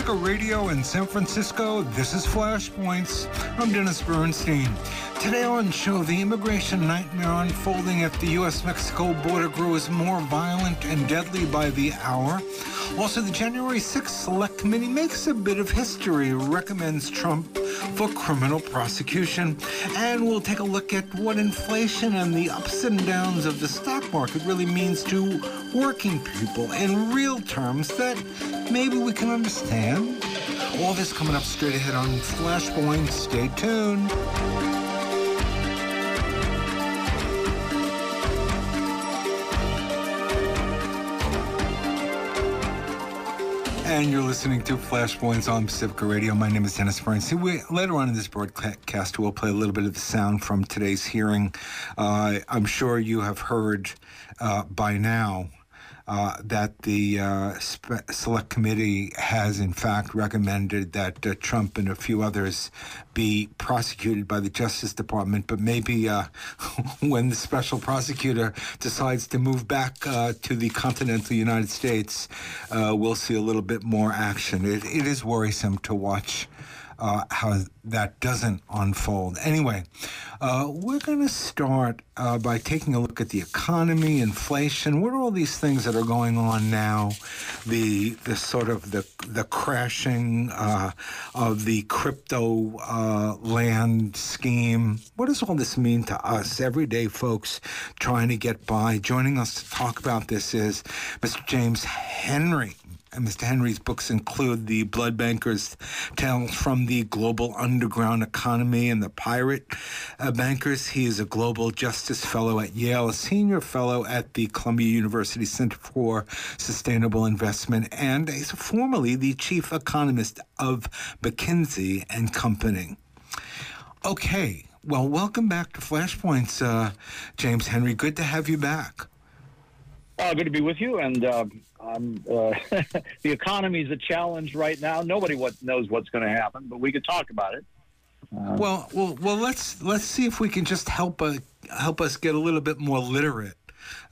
Pacifica Radio in San Francisco, this is Flashpoints. I'm Dennis Bernstein. Today on show, the immigration nightmare unfolding at the U.S. Mexico border grows more violent and deadly by the hour. Also, the January 6th Select Committee makes a bit of history, recommends Trump for criminal prosecution. And we'll take a look at what inflation and the ups and downs of the stock market really means to working people in real terms that maybe we can understand. All this coming up straight ahead on Flashpoint. Stay tuned. And you're listening to Flashpoints on Pacifica Radio. My name is Dennis Burns. Later on in this broadcast, we'll play a little bit of the sound from today's hearing. Uh, I'm sure you have heard uh, by now uh, that the uh, select committee has in fact recommended that uh, Trump and a few others be prosecuted by the Justice Department, but maybe uh, when the special prosecutor decides to move back uh, to the continental United States, we'll see a little bit more action. It, it is worrisome to watch uh, how that doesn't unfold. Anyway, uh, we're going to start uh, by taking a look at the economy, inflation. What are all these things that are going on now? The the sort of the the crashing uh, of the crypto uh, land scheme. What does all this mean to us, everyday folks trying to get by? Joining us to talk about this is Mr. James Henry. And Mr. Henry's books include The Blood Bankers Tales from the Global Underground Economy and The Pirate uh, Bankers. He is a Global Justice Fellow at Yale, a Senior Fellow at the Columbia University Center for Sustainable Investment, and he's formerly the Chief Economist of McKinsey and Company. Okay, well, welcome back to Flashpoints, uh, James Henry. Good to have you back. Uh, good to be with you. And uh, um, uh, the economy is a challenge right now. Nobody what, knows what's going to happen, but we could talk about it. Uh, well, well, well. Let's let's see if we can just help uh, help us get a little bit more literate.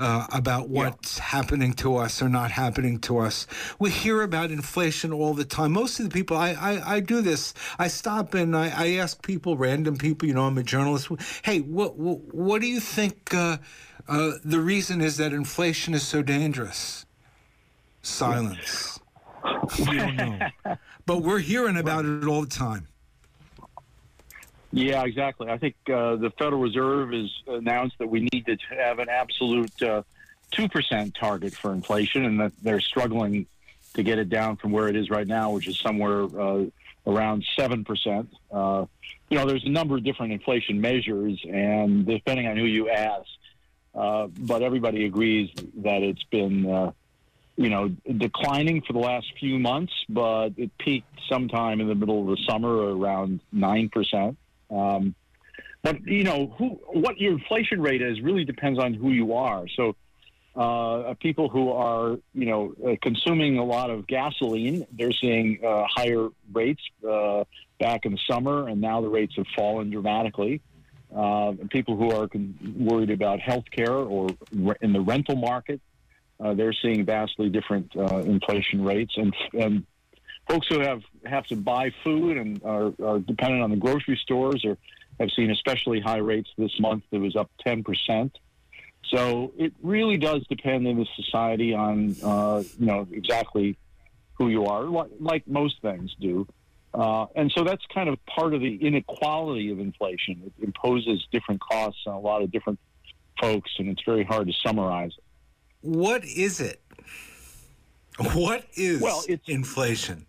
Uh, about what's yeah. happening to us or not happening to us. We hear about inflation all the time. Most of the people, I, I, I do this. I stop and I, I ask people, random people, you know, I'm a journalist. Hey, what, what, what do you think? Uh, uh, the reason is that inflation is so dangerous. Silence. we don't know. But we're hearing about it all the time. Yeah, exactly. I think uh, the Federal Reserve has announced that we need to have an absolute uh, 2% target for inflation, and that they're struggling to get it down from where it is right now, which is somewhere uh, around 7%. Uh, you know, there's a number of different inflation measures, and depending on who you ask, uh, but everybody agrees that it's been, uh, you know, declining for the last few months, but it peaked sometime in the middle of the summer around 9%. Um, but, you know, who, what your inflation rate is really depends on who you are. So, uh, people who are, you know, uh, consuming a lot of gasoline, they're seeing uh, higher rates uh, back in the summer, and now the rates have fallen dramatically. Uh, people who are con- worried about health care or re- in the rental market, uh, they're seeing vastly different uh, inflation rates. And, and folks who have, have to buy food and are, are dependent on the grocery stores or have seen especially high rates this month. It was up 10%. So it really does depend in the society on, uh, you know, exactly who you are, like most things do. Uh, and so that's kind of part of the inequality of inflation. It imposes different costs on a lot of different folks, and it's very hard to summarize it. What is it? What is well, it's, inflation?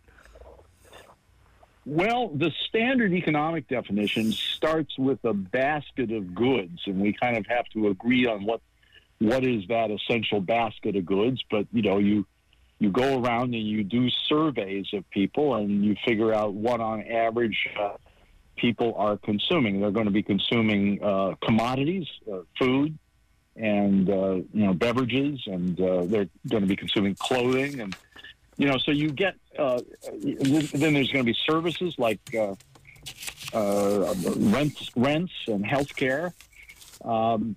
Well, the standard economic definition starts with a basket of goods, and we kind of have to agree on what what is that essential basket of goods. But you know, you you go around and you do surveys of people and you figure out what on average uh, people are consuming. They're going to be consuming uh, commodities, uh, food, and uh, you know beverages, and uh, they're going to be consuming clothing, and you know so you get. Uh, then there's going to be services like rents, rents, and healthcare. Um,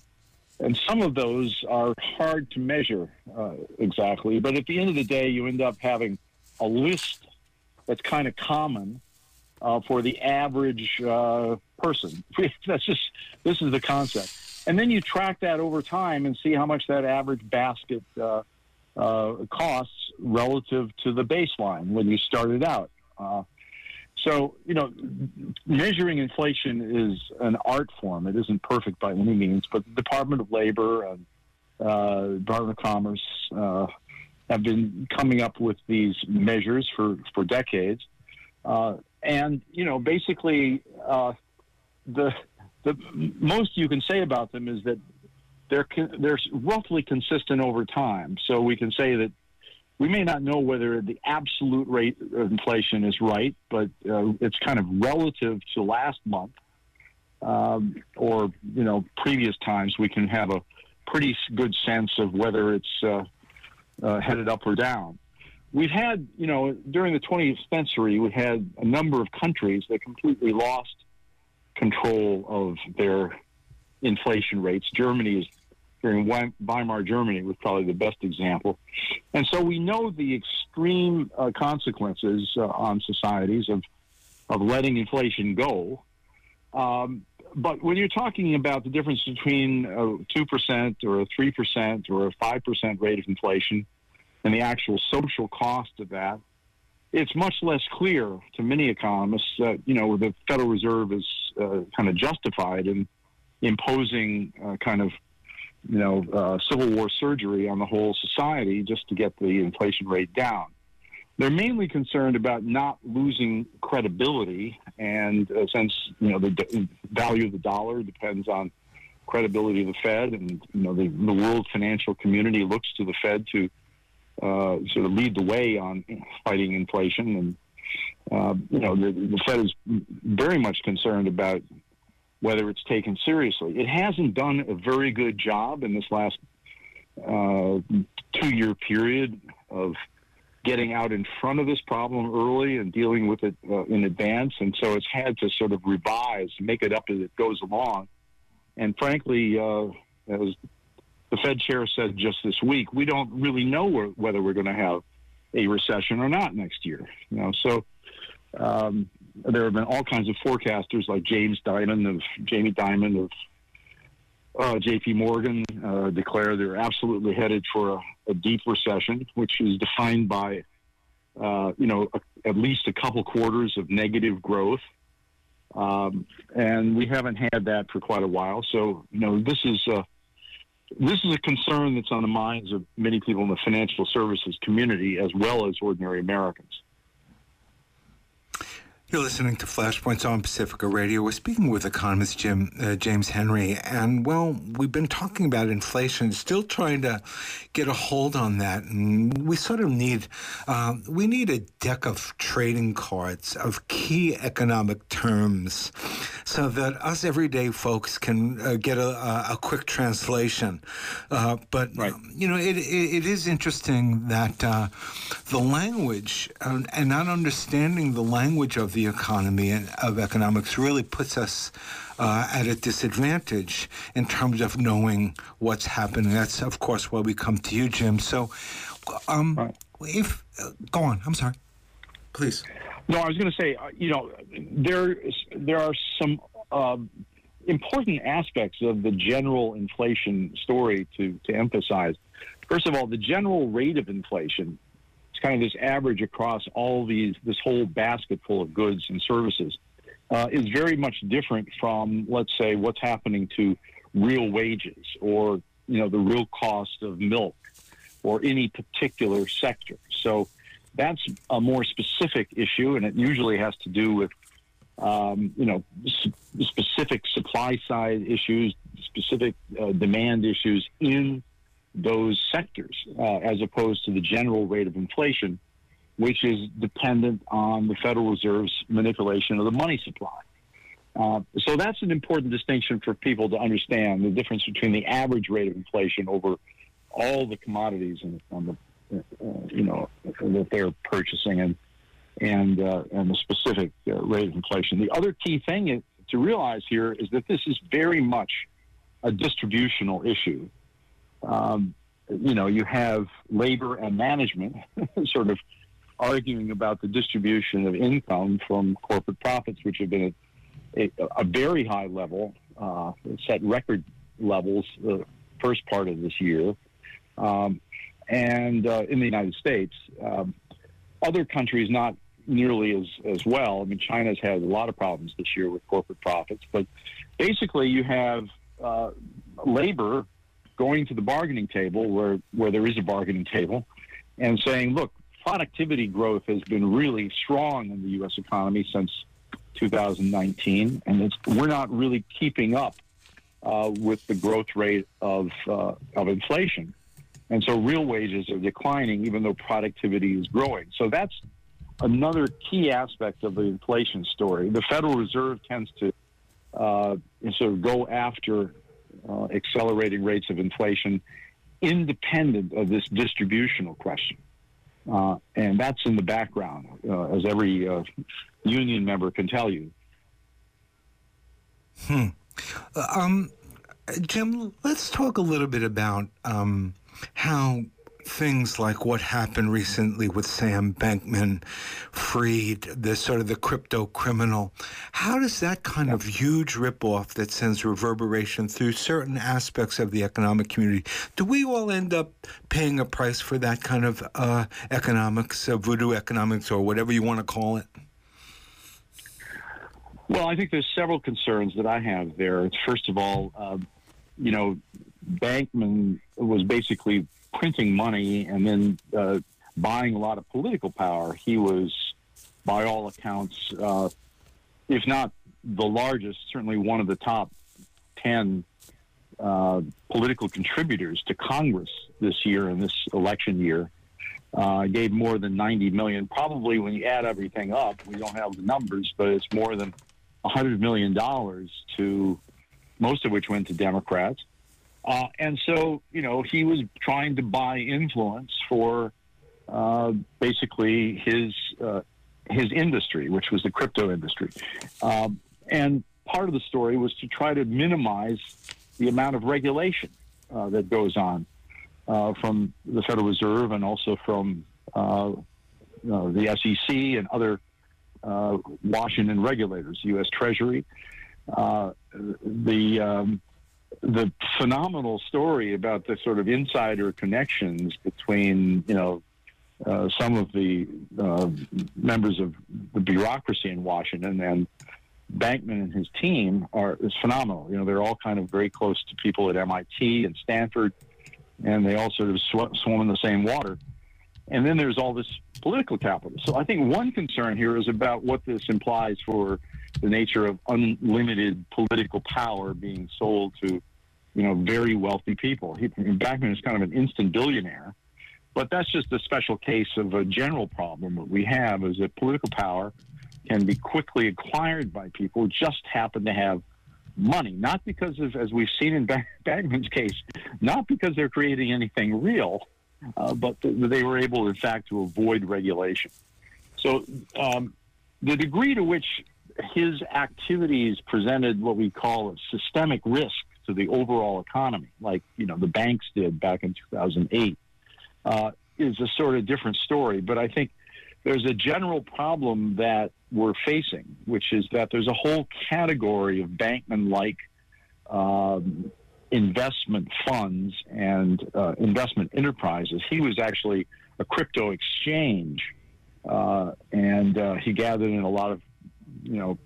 and some of those are hard to measure uh, exactly. But at the end of the day, you end up having a list that's kind of common uh, for the average uh, person. that's just this is the concept, and then you track that over time and see how much that average basket uh, uh costs relative to the baseline when you started out. Uh, so, you know, measuring inflation is an art form. It isn't perfect by any means, but the Department of Labor and uh, Department of Commerce uh, have been coming up with these measures for, for decades. Uh, and, you know, basically, the, the most you can say about them is that they're, they're roughly consistent over time. So we can say that we may not know whether the absolute rate of inflation is right, but uh, it's kind of relative to last month um, or you know previous times. We can have a pretty good sense of whether it's uh, uh, headed up or down. We've had, you know, during the 20th century, we had a number of countries that completely lost control of their inflation rates. Germany is during Weimar Germany was probably the best example. And so we know the extreme uh, consequences uh, on societies of, of letting inflation go. Um, but when you're talking about the difference between a 2% or a 3% or a 5% rate of inflation and the actual social cost of that, it's much less clear to many economists that, you know, the Federal Reserve is uh, kind of justified in imposing uh, kind of you know, uh, Civil War surgery on the whole society just to get the inflation rate down. They're mainly concerned about not losing credibility, and uh, since you know the d- value of the dollar depends on credibility of the Fed, and you know the, the world financial community looks to the Fed to uh, sort of lead the way on fighting inflation, and uh, you know the, the Fed is very much concerned about whether it's taken seriously. It hasn't done a very good job in this last uh, two year period of getting out in front of this problem early and dealing with it uh, in advance. And so it's had to sort of revise, make it up as it goes along. And frankly, uh, as the Fed chair said just this week, we don't really know whether we're going to have a recession or not next year. You know, so um, there have been all kinds of forecasters like James Dimon of Jamie Dimon of uh, J.P. Morgan uh, declare they're absolutely headed for a, a deep recession, which is defined by uh, you know a, at least a couple quarters of negative growth. Um, and we haven't had that for quite a while. So, you know, this is a, this is a concern that's on the minds of many people in the financial services community as well as ordinary Americans. You're listening to Flashpoints on Pacifica Radio. We're speaking with economist Jim uh, James Henry, and well, we've been talking about inflation, still trying to get a hold on that, and we sort of need uh, we need a deck of trading cards of key economic terms, so that us everyday folks can uh, get a, a, quick translation. Uh, but right. you know, it, it, it is interesting that uh, the language uh, and not understanding the language of the the economy and of economics really puts us uh, at a disadvantage in terms of knowing what's happening. That's, of course, why we come to you, Jim. So, um, right. if uh, go on, I'm sorry, please. No, I was going to say, uh, you know, there there are some uh, important aspects of the general inflation story to to emphasize. First of all, the general rate of inflation kind of this average across all these, this whole basket full of goods and services, uh, is very much different from, let's say, what's happening to real wages or, you know, the real cost of milk or any particular sector. So that's a more specific issue, and it usually has to do with, um, you know, specific supply side issues, specific uh, demand issues in those sectors uh, as opposed to the general rate of inflation, which is dependent on the Federal Reserve's manipulation of the money supply. Uh, so that's an important distinction for people to understand the difference between the average rate of inflation over all the commodities and the, uh, you know that they're purchasing and and uh, and the specific uh, rate of inflation. The other key thing to realize here is that this is very much a distributional issue um, you know, you have labor and management sort of arguing about the distribution of income from corporate profits, which have been at a, a very high level, uh, set record levels the first part of this year, um, and uh, in the United States. Um, other countries not nearly as, as well. I mean, China's had a lot of problems this year with corporate profits, but basically you have uh, labor going to the bargaining table where, where there is a bargaining table and saying, look, productivity growth has been really strong in the U.S. economy since 2019, and we're not really keeping up uh, with the growth rate of, uh, of inflation. And so real wages are declining even though productivity is growing. So that's another key aspect of the inflation story. The Federal Reserve tends to uh, sort of go after uh, accelerating rates of inflation independent of this distributional question. Uh, and that's in the background, uh, as every uh, union member can tell you. Hmm. Uh, um, Jim, let's talk a little bit about um, how things like what happened recently with Sam Bankman Fried, the sort of the crypto criminal, how does that kind of huge ripoff that sends reverberation through certain aspects of the economic community, do we all end up paying a price for that kind of uh, economics, uh, voodoo economics, or whatever you want to call it? Well, I think there's several concerns that I have there. First of all, uh, you know, Bankman was basically printing money and then uh, buying a lot of political power. He was, by all accounts, uh, if not the largest, certainly one of the top 10 uh, political contributors to Congress this year in this election year. Uh, gave more than 90 million. Probably when you add everything up, we don't have the numbers, but it's more than 100 million dollars to most of which went to Democrats. Uh, and so, you know, he was trying to buy influence for uh, basically his uh, his industry, which was the crypto industry. Um, and part of the story was to try to minimize the amount of regulation uh, that goes on uh, from the Federal Reserve and also from uh, the SEC and other Washington regulators, U.S. Treasury. the um, the phenomenal story about the sort of insider connections between, you know, uh, some of the uh, members of the bureaucracy in Washington and Bankman and his team are is phenomenal. You know, they're all kind of very close to people at MIT and Stanford, and they all sort of sw- swim in the same water. And then there's all this political capital. So I think one concern here is about what this implies for the nature of unlimited political power being sold to you know, very wealthy people. He, Bankman is kind of an instant billionaire, but that's just a special case of a general problem that we have is that political power can be quickly acquired by people who just happen to have money, not because of, as we've seen in Bankman's case, not because they're creating anything real, uh, but they were able, in fact, to avoid regulation. So um, the degree to which his activities presented what we call a systemic risk to the overall economy, like you know the banks did back in 2008, uh, is a sort of different story. But I think there's a general problem that we're facing, which is that there's a whole category of Bankman-like um, investment funds and uh, investment enterprises. He was actually a crypto exchange, uh, and uh, he gathered in a lot of you know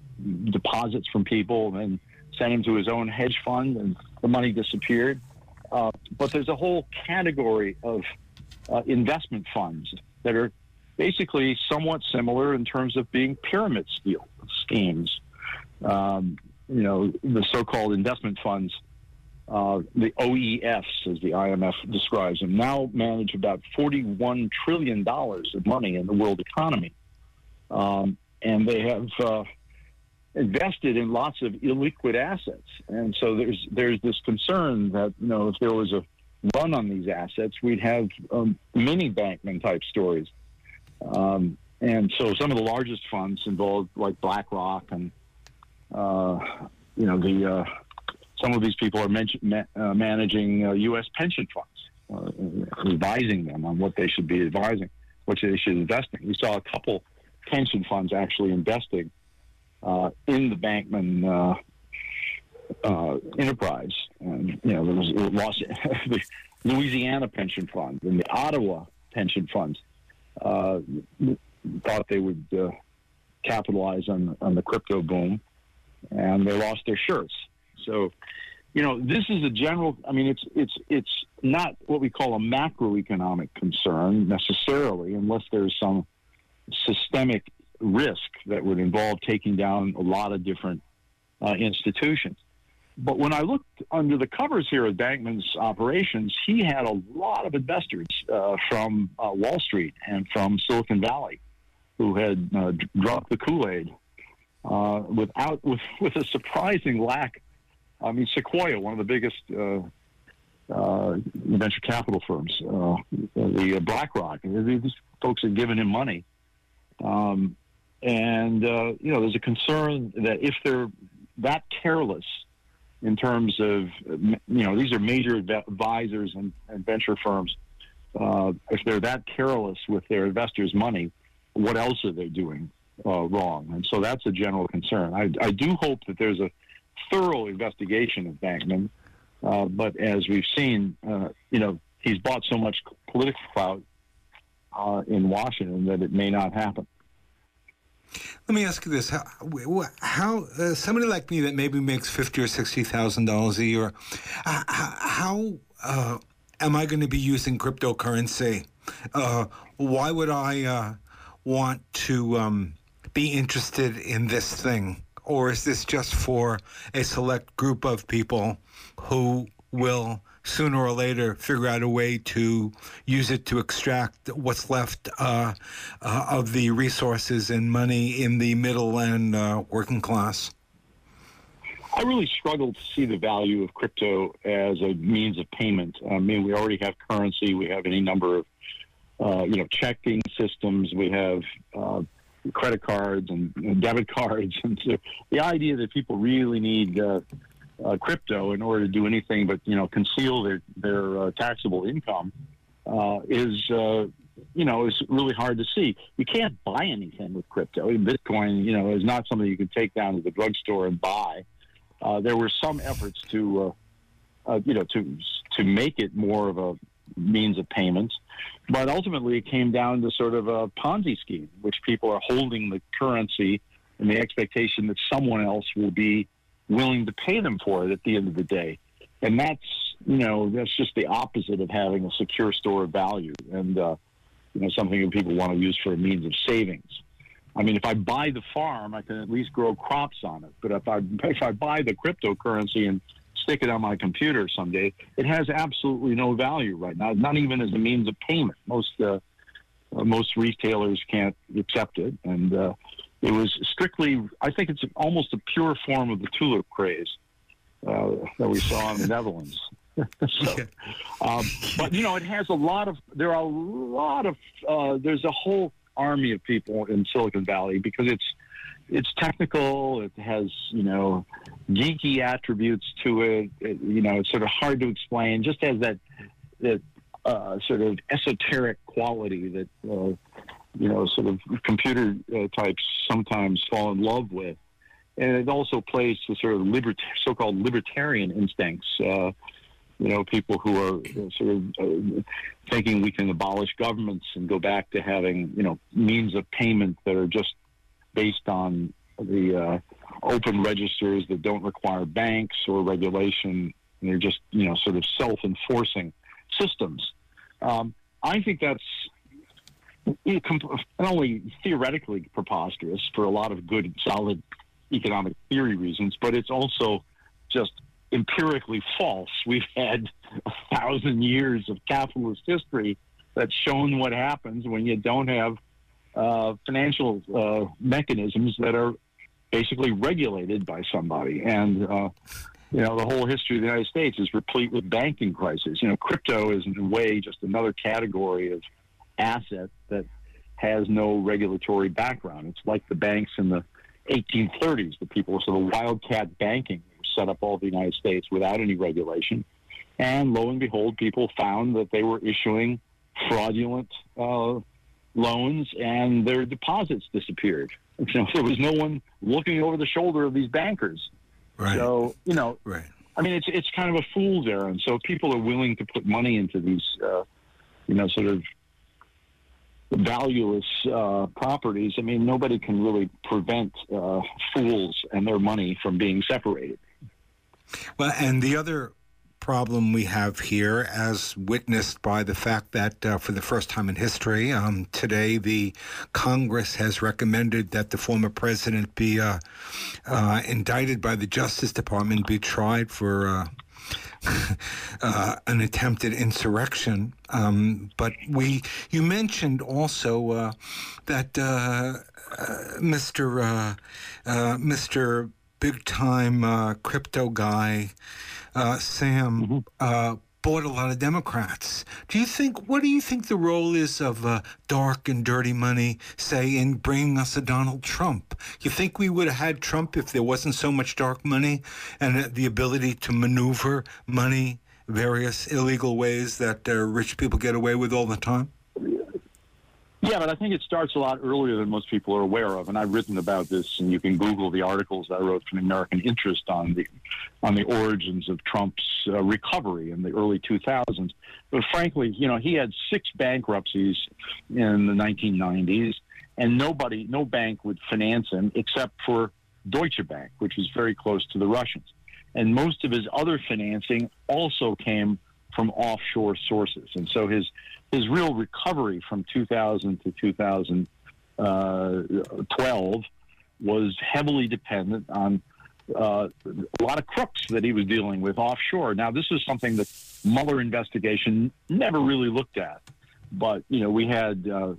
deposits from people and sent him to his own hedge fund, and the money disappeared. Uh, but there's a whole category of uh, investment funds that are basically somewhat similar in terms of being pyramid schemes. Um, you know, the so-called investment funds, uh, the OEFs, as the IMF describes them, now manage about $41 trillion of money in the world economy. Um, and they have uh, invested in lots of illiquid assets, and so there's there's this concern that you know if there was a run on these assets, we'd have um, mini Bankman type stories. Um, and so some of the largest funds involved, like BlackRock, and uh, you know the uh, some of these people are uh, managing U.S. Uh, pension funds, uh, advising them on what they should be advising. what they should invest in. We saw a couple pension funds actually investing uh, in the Bankman uh, uh, enterprise. And, you know, there was the Louisiana pension fund and the Ottawa pension funds uh, thought they would uh, capitalize on, on the crypto boom, and they lost their shirts. So, you know, this is a general. I mean, it's it's it's not what we call a macroeconomic concern necessarily, unless there's some systemic risk that would involve taking down a lot of different uh, institutions. But when I looked under the covers here at Bankman's operations, he had a lot of investors uh, from uh, Wall Street and from Silicon Valley who had uh, dropped the Kool Aid uh, without with, with a surprising lack. I mean, Sequoia, one of the biggest uh, venture capital firms, the BlackRock, these folks had given him money. Um, and, you know, there's a concern that if they're that careless in terms of, you know, these are major advisors and, and venture firms. Uh, if they're that careless with their investors' money, what else are they doing uh, wrong? And so that's a general concern. I, I, do hope that there's a thorough investigation of Bankman, uh, but as we've seen, uh, you know, he's bought so much political clout uh, in Washington that it may not happen. Let me ask you this: How, how uh, somebody like me that maybe makes fifty or sixty thousand dollars a year, uh, how uh, am I going to be using cryptocurrency? Uh, why would I uh, want to um, be interested in this thing, or is this just for a select group of people who will sooner or later figure out a way to use it to extract what's left uh, uh, of the resources and money in the middle and uh, working class? I really struggle to see the value of crypto as a means of payment. I mean, we already have currency. We have any number of, uh, you know, checking systems. We have uh, credit cards and, and, debit cards. And so the idea that people really need uh, crypto in order to do anything but you know conceal their their uh, taxable income uh, is uh, you know is really hard to see. You can't buy anything with crypto. Bitcoin, you know, is not something you can take down to the drugstore and buy. Uh, there were some efforts to uh, you know to to make it more of a means of payments, but ultimately it came down to sort of a Ponzi scheme, which people are holding the currency in the expectation that someone else will be willing to pay them for it at the end of the day. And that's, you know, that's just the opposite of having a secure store of value and, uh, you know, something that people want to use for a means of savings. I mean, if I buy the farm, I can at least grow crops on it. But if I if I buy the cryptocurrency and stick it on my computer someday, it has absolutely no value right now. Not even as a means of payment. Most uh, uh, most retailers can't accept it, and uh, it was strictly, I think it's almost a pure form of the tulip craze uh, that we saw in the Netherlands. so, um, but you know, it has a lot of. There are a lot of. Uh, there's a whole army of people in Silicon Valley because it's it's technical. It has you know geeky attributes to it. it you know, it's sort of hard to explain. Just has that that uh, sort of esoteric quality that uh, you know, sort of computer uh, types sometimes fall in love with. And it also plays to sort of libert- so-called libertarian instincts. Uh, you know, people who are uh, sort of uh, thinking we can abolish governments and go back to having, you know, means of payment that are just based on the uh, open registers that don't require banks or regulation. They're just, you know, sort of self-enforcing systems. Um, I think that's not only theoretically preposterous for a lot of good, solid economic theory reasons, but it's also just empirically false. We've had a thousand years of capitalist history that's shown what happens when you don't have uh, financial uh, mechanisms that are basically regulated by somebody. And, uh, you know, the whole history of the United States is replete with banking crises. You know, crypto is in a way just another category of asset that has no regulatory background. It's like the banks in the 1830s, the people, so the wildcat banking set up all the United States without any regulation. And lo and behold, people found that they were issuing fraudulent uh, loans and their deposits disappeared. You know, there was no one looking over the shoulder of these bankers. Right. So you know, right. I mean, it's it's kind of a fool's errand. So people are willing to put money into these, uh, you know, sort of valueless uh, properties. I mean, nobody can really prevent uh, fools and their money from being separated. Well, and the other problem we have here, as witnessed by the fact that uh, for the first time in history, um, today the Congress has recommended that the former president be uh, uh, indicted by the Justice Department, be tried for. Uh, uh, an attempted insurrection, um, but we. You mentioned also uh, that Mr. Mr. Big time crypto guy uh, Sam, mm-hmm. Uh, bought a lot of Democrats. Do you think? What do you think the role is of uh, dark and dirty money, say, in bringing us a Donald Trump? You think we would have had Trump if there wasn't so much dark money and the ability to maneuver money various illegal ways that uh, rich people get away with all the time? Yeah, but I think it starts a lot earlier than most people are aware of, and I've written about this, and you can Google the articles I wrote from the American Interest on the on the origins of Trump's uh, recovery in the early 2000s. But frankly, you know, he had six bankruptcies in the 1990s, and nobody, no bank would finance him except for Deutsche Bank, which was very close to the Russians, and most of his other financing also came from offshore sources, and so his his real recovery from 2000 to 2012 was heavily dependent on uh, a lot of crooks that he was dealing with offshore. Now, this is something that Mueller investigation never really looked at. But, you know, we had uh,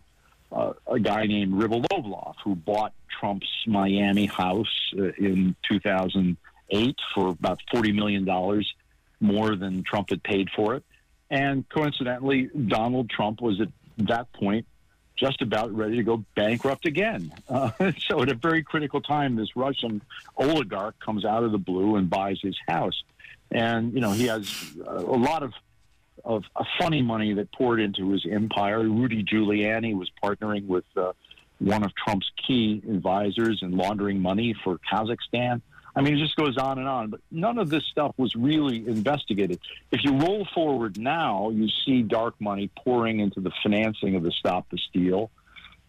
uh, a guy named Rybolovlev who bought Trump's Miami house uh, in 2008 for about $40 million more than Trump had paid for it. And coincidentally, Donald Trump was at that point just about ready to go bankrupt again. Uh, so at a very critical time, this Russian oligarch comes out of the blue and buys his house. And, you know, he has a lot of, of funny money that poured into his empire. Rudy Giuliani was partnering with uh, one of Trump's key advisors and laundering money for Kazakhstan. I mean, it just goes on and on. But none of this stuff was really investigated. If you roll forward now, you see dark money pouring into the financing of the Stop the Steal.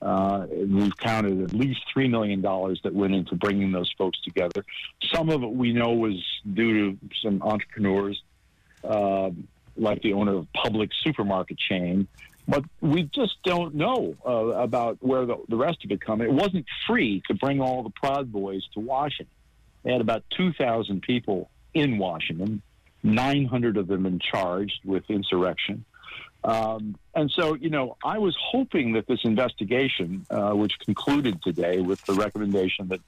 Uh, we've counted at least $3 million that went into bringing those folks together. Some of it we know was due to some entrepreneurs, uh, like the owner of a Publix supermarket chain. But we just don't know uh, about where the, the rest of it come. It wasn't free to bring all the Proud Boys to Washington. They had about 2,000 people in Washington, 900 of them in charged with insurrection. Um, and so, you know, I was hoping that this investigation, uh, which concluded today with the recommendation that,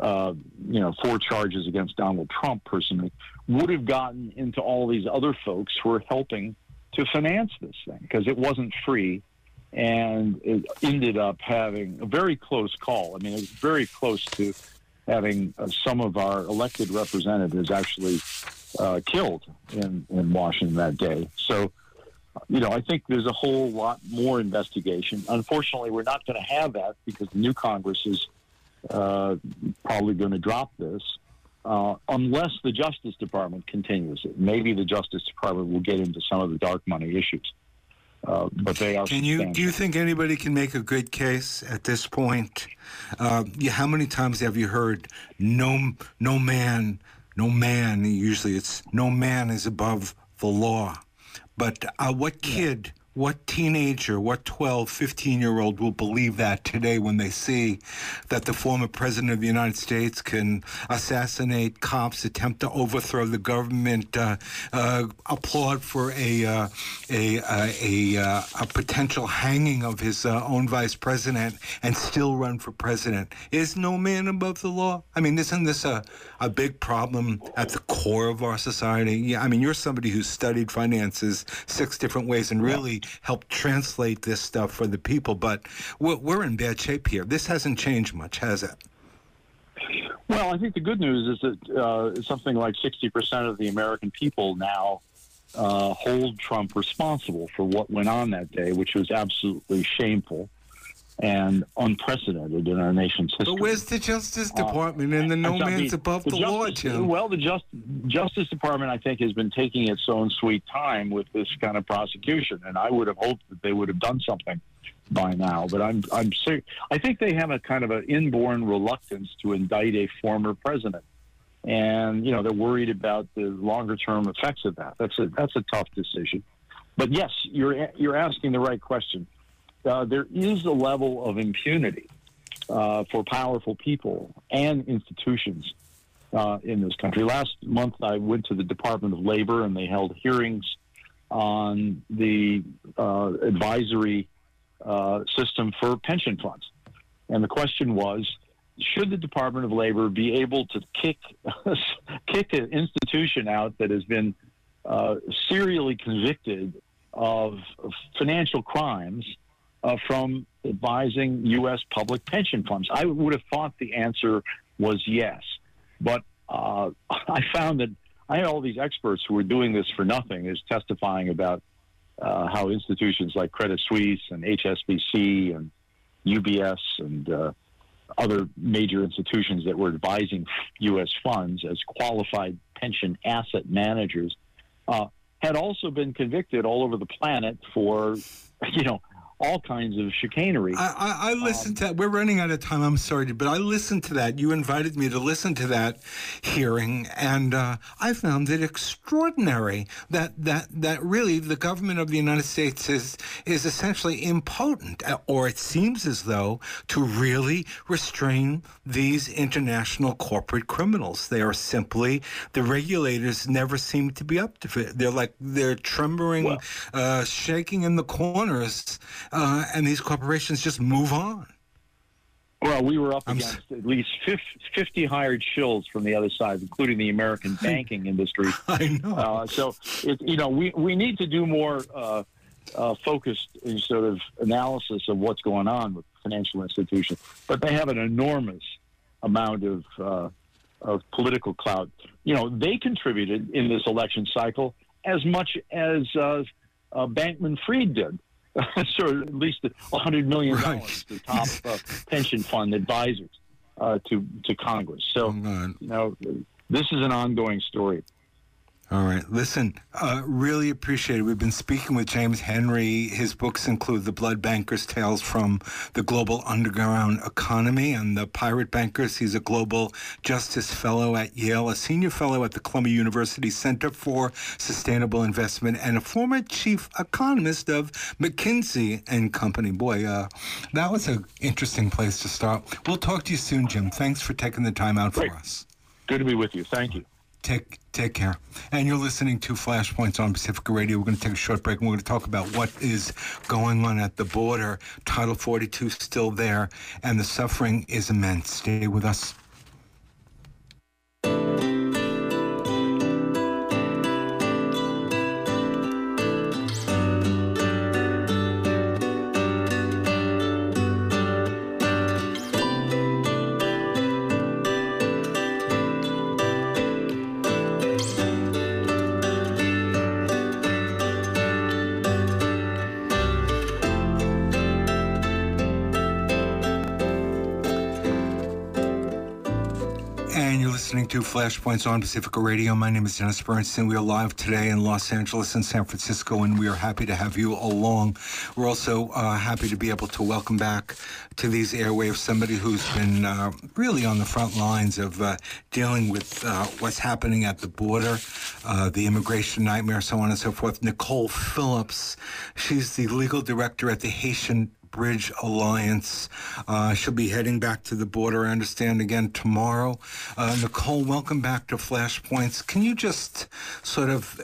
uh, you know, four charges against Donald Trump personally, would have gotten into all these other folks who are helping to finance this thing because it wasn't free. And it ended up having a very close call. I mean, it was very close to having uh, some of our elected representatives actually uh, killed in, in Washington that day. So, you know, I think there's a whole lot more investigation. Unfortunately, we're not going to have that because the new Congress is uh, probably going to drop this. Uh, unless the Justice Department continues it. Maybe the Justice Department will get into some of the dark money issues. Uh, but they are. Can you do you think anybody can make a good case at this point? Uh, how many times have you heard no no man no man? Usually it's no man is above the law. But uh, what kid? What teenager, what 12, 15 year old will believe that today when they see that the former president of the United States can assassinate cops, attempt to overthrow the government, uh, uh, applaud for a, uh, a, a, a, a, potential hanging of his uh, own vice president and still run for president? Is no man above the law? I mean, isn't this a, a big problem at the core of our society? Yeah, I mean, you're somebody who's studied finances six different ways and really help translate this stuff for the people. But we're, we're in bad shape here. This hasn't changed much, has it? Well, I think the good news is that uh, something like 60% of the American people now uh, hold Trump responsible for what went on that day, which was absolutely shameful. And unprecedented in our nation's history. But where's the Justice uh, Department uh, and the no man's above the, the law, Jim? Well, the Just, Justice Department, I think, has been taking its own sweet time with this kind of prosecution, and I would have hoped that they would have done something by now. But I'm, I'm ser- I think they have a kind of an inborn reluctance to indict a former president, and you know they're worried about the longer term effects of that. That's a that's a tough decision. But yes, you're you're asking the right question uh, there is a level of impunity uh, for powerful people and institutions uh, in this country. Last month, I went to the Department of Labor and they held hearings on the uh, advisory uh, system for pension funds. And the question was, should the Department of Labor be able to kick kick an institution out that has been uh, serially convicted of financial crimes uh, from advising U.S. public pension funds? I would have thought the answer was yes. But uh, I found that I had all these experts who were doing this for nothing, is testifying about uh, how institutions like Credit Suisse and HSBC and UBS and uh, other major institutions that were advising U.S. funds as qualified pension asset managers uh, had also been convicted all over the planet for, you know, all kinds of chicanery. I, I, I listened um, to. That. We're running out of time. I'm sorry, but I listened to that. You invited me to listen to that hearing, and uh, I found it extraordinary that that that really the government of the United States is is essentially impotent, or it seems as though to really restrain these international corporate criminals. They are simply the regulators never seem to be up to it. They're like they're trembling, well, uh, shaking in the corners uh, and these corporations just move on. Well, we were up against at least 50 hired shills from the other side, including the American banking industry. I know. Uh, so, it, you know, we, we need to do more uh, uh, focused sort of analysis of what's going on with financial institutions. But they have an enormous amount of, uh, of political clout. You know, they contributed in this election cycle as much as uh, uh, Bankman Fried did. so at least $100 million right. to top uh, pension fund advisors uh, to, to Congress. So, oh, you know, this is an ongoing story. All right. Listen, uh, really appreciate it. We've been speaking with James Henry. His books include The Blood Bankers Tales from the Global Underground Economy and The Pirate Bankers. He's a Global Justice Fellow at Yale, a Senior Fellow at the Columbia University Center for Sustainable Investment, and a former Chief Economist of McKinsey and Company. Boy, uh, that was an interesting place to start. We'll talk to you soon, Jim. Thanks for taking the time out Great. for us. Good to be with you. Thank you. Take take care. And you're listening to Flashpoints on Pacifica Radio. We're going to take a short break and we're going to talk about what is going on at the border. Title 42 still there, and the suffering is immense. Stay with us. Flashpoints on Pacifica Radio. My name is Dennis Bernstein. We are live today in Los Angeles and San Francisco, and we are happy to have you along. We're also uh, happy to be able to welcome back to these airwaves somebody who's been uh, really on the front lines of uh, dealing with uh, what's happening at the border, uh, the immigration nightmare, so on and so forth. Nicole Phillips, she's the legal director at the Haitian Bridge Alliance. Uh, she'll be heading back to the border, I understand, again tomorrow. Uh, Nicole, welcome back to Flashpoints. Can you just sort of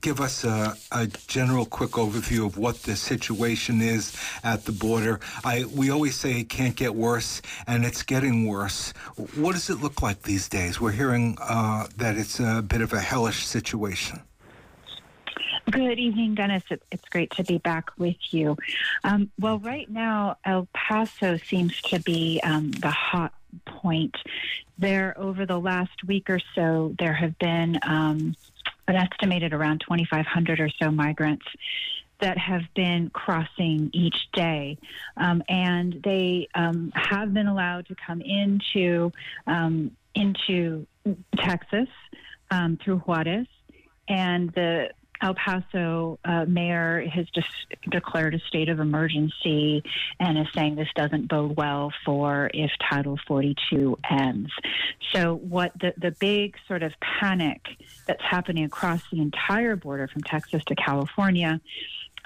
give us a, a, general quick overview of what the situation is at the border. I we always say it can't get worse, and it's getting worse. What does it look like these days? We're hearing uh, that it's a bit of a hellish situation. Good evening, Dennis. It's great to be back with you. Um, well, right now, El Paso seems to be um, the hot point. There, over the last week or so, there have been um, an estimated around 2,500 or so migrants that have been crossing each day. Um, and they um, have been allowed to come into, um, into Texas um, through Juarez. And the El Paso uh, mayor has just declared a state of emergency and is saying this doesn't bode well for if Title 42 ends. So, what the, the big sort of panic that's happening across the entire border from Texas to California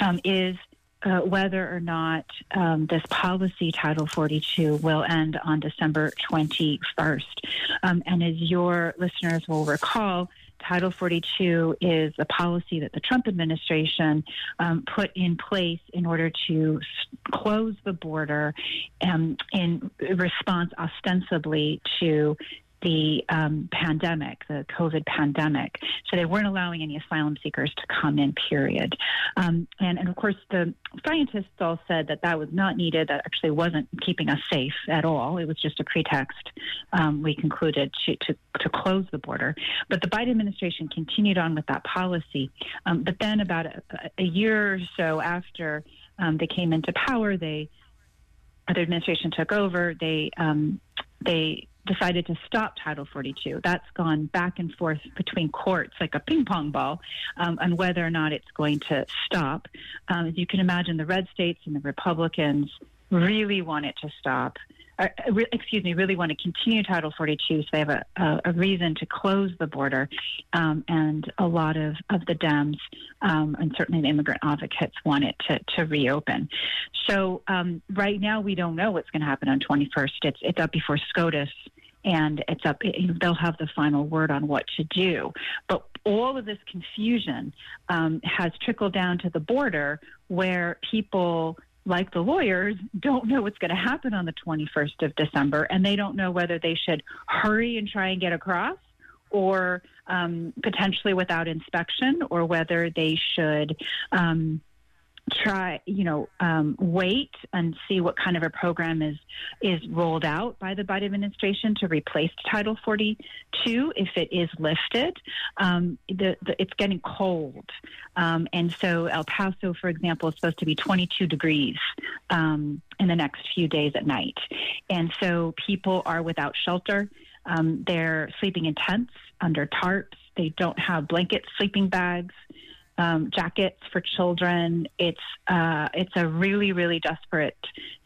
um, is uh, whether or not um, this policy, Title 42, will end on December 21st. Um, and as your listeners will recall, Title 42 is a policy that the Trump administration um, put in place in order to close the border um, in response ostensibly to the um, pandemic, the COVID pandemic. So they weren't allowing any asylum seekers to come in, period. Um, and, and of course, the scientists all said that that was not needed. That actually wasn't keeping us safe at all. It was just a pretext, um, we concluded, to, to, to, close the border. But the Biden administration continued on with that policy. Um, but then, about a, a, year or so after um, they came into power, they the administration took over. They um, they decided to stop Title 42. That's gone back and forth between courts like a ping pong ball um, on whether or not it's going to stop. Um, as you can imagine, the red states and the Republicans really want it to stop. Uh, excuse me, really want to continue Title 42, so they have a, a, a reason to close the border. Um, and a lot of, of the Dems um, and certainly the immigrant advocates want it to, to reopen. So um, right now, we don't know what's going to happen on 21st. It's, it's up before SCOTUS and it's up. They'll have the final word on what to do. But all of this confusion um, has trickled down to the border, where people like the lawyers don't know what's going to happen on the 21st of December, and they don't know whether they should hurry and try and get across or um, potentially without inspection, or whether they should um, try, you know, um, wait and see what kind of a program is is rolled out by the Biden administration to replace Title 42 if it is lifted. Um, the, the, it's getting cold, um, and so El Paso, for example, is supposed to be 22 degrees um, in the next few days at night, and so people are without shelter. Um, they're sleeping in tents under tarps. They don't have blankets, sleeping bags um, jackets for children. It's uh, it's a really really desperate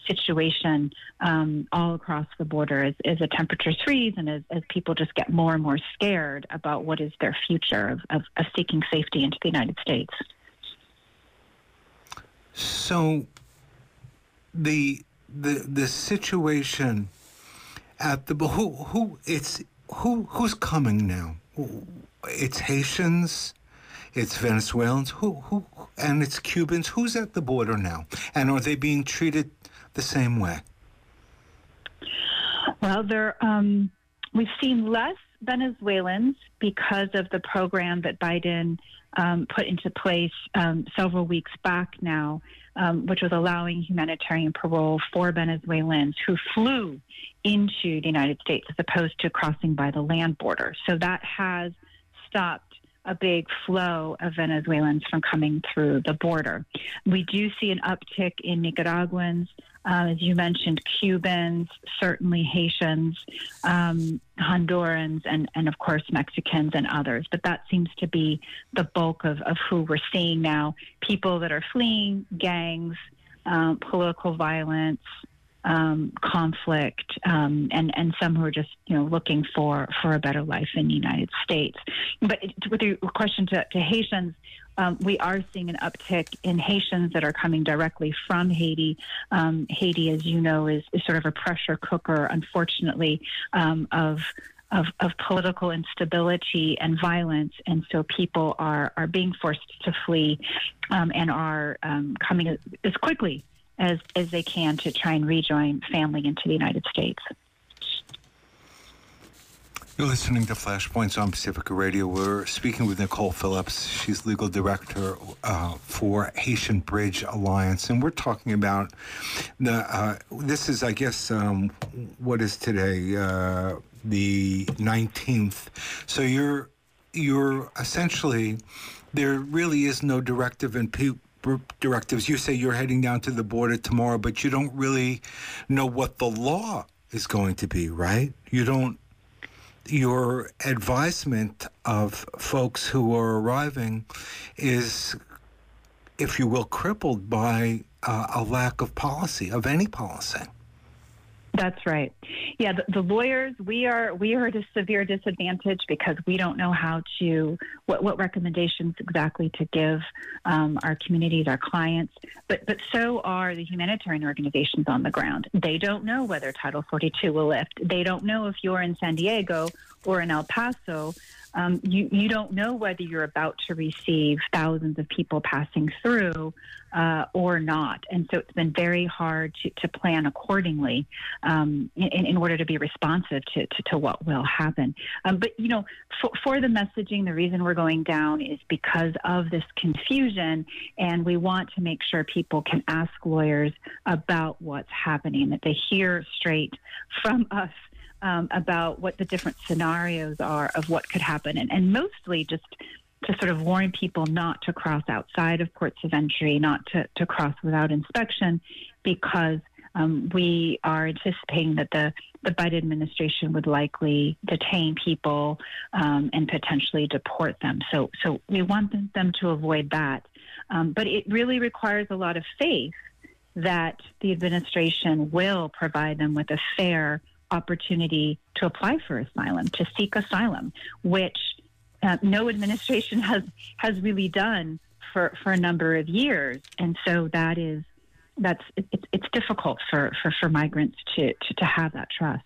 situation um, all across the border as, as the temperatures freeze and as, as people just get more and more scared about what is their future of, of, of seeking safety into the United States. So the the the situation at the who who it's who who's coming now? It's Haitians it's Venezuelans, who, who, and it's Cubans. Who's at the border now? And are they being treated the same way? Well, there, um, we've seen less Venezuelans because of the program that Biden um, put into place um, several weeks back now, um, which was allowing humanitarian parole for Venezuelans who flew into the United States as opposed to crossing by the land border. So that has stopped a big flow of Venezuelans from coming through the border. We do see an uptick in Nicaraguans, uh, as you mentioned, Cubans, certainly Haitians, um, Hondurans, and, and of course Mexicans and others. But that seems to be the bulk of, of who we're seeing now people that are fleeing gangs, um, political violence um, conflict, um, and and some who are just you know looking for for a better life in the United States. But with your question to, to Haitians. Um, we are seeing an uptick in Haitians that are coming directly from Haiti. Um, Haiti, as you know, is, is, sort of a pressure cooker, unfortunately, um, of of, of, political instability and violence, and so people are are being forced to flee um, and are um, coming as quickly as, as they can to try and rejoin family into the United States. You're listening to Flashpoints on Pacifica Radio. We're speaking with Nicole Phillips. She's legal director uh, for Haitian Bridge Alliance, and we're talking about the. Uh, this is, I guess, um, what is today, uh, the 19th. So you're you're essentially there really is no directive, and pe- directives. You say you're heading down to the border tomorrow, but you don't really know what the law is going to be, right? You don't. Your advisement of folks who are arriving is, if you will, crippled by uh, a lack of policy, of any policy. That's right. Yeah, the, the, lawyers we are we are at a severe disadvantage because we don't know how to what what recommendations exactly to give um, our communities, our clients. But but so are the humanitarian organizations on the ground. They don't know whether Title 42 will lift. They don't know if you're in San Diego or in El Paso um, you, you don't know whether you're about to receive thousands of people passing through uh, or not. And so it's been very hard to, to plan accordingly um, in, in, order to be responsive to, to, to what will happen. Um, but, you know, for, for, the messaging, the reason we're going down is because of this confusion, and we want to make sure people can ask lawyers about what's happening, that they hear straight from us um, about what the different scenarios are of what could happen, and, and mostly just to sort of warn people not to cross outside of ports of entry, not to, to cross without inspection, because um, we are anticipating that the, the Biden administration would likely detain people um, and potentially deport them. So, so we want them to avoid that. Um, but it really requires a lot of faith that the administration will provide them with a fair opportunity to apply for asylum, to seek asylum, which uh, no administration has has really done for, for a number of years, and so that is that's it, it's difficult for, for, for migrants to, to, to have that trust.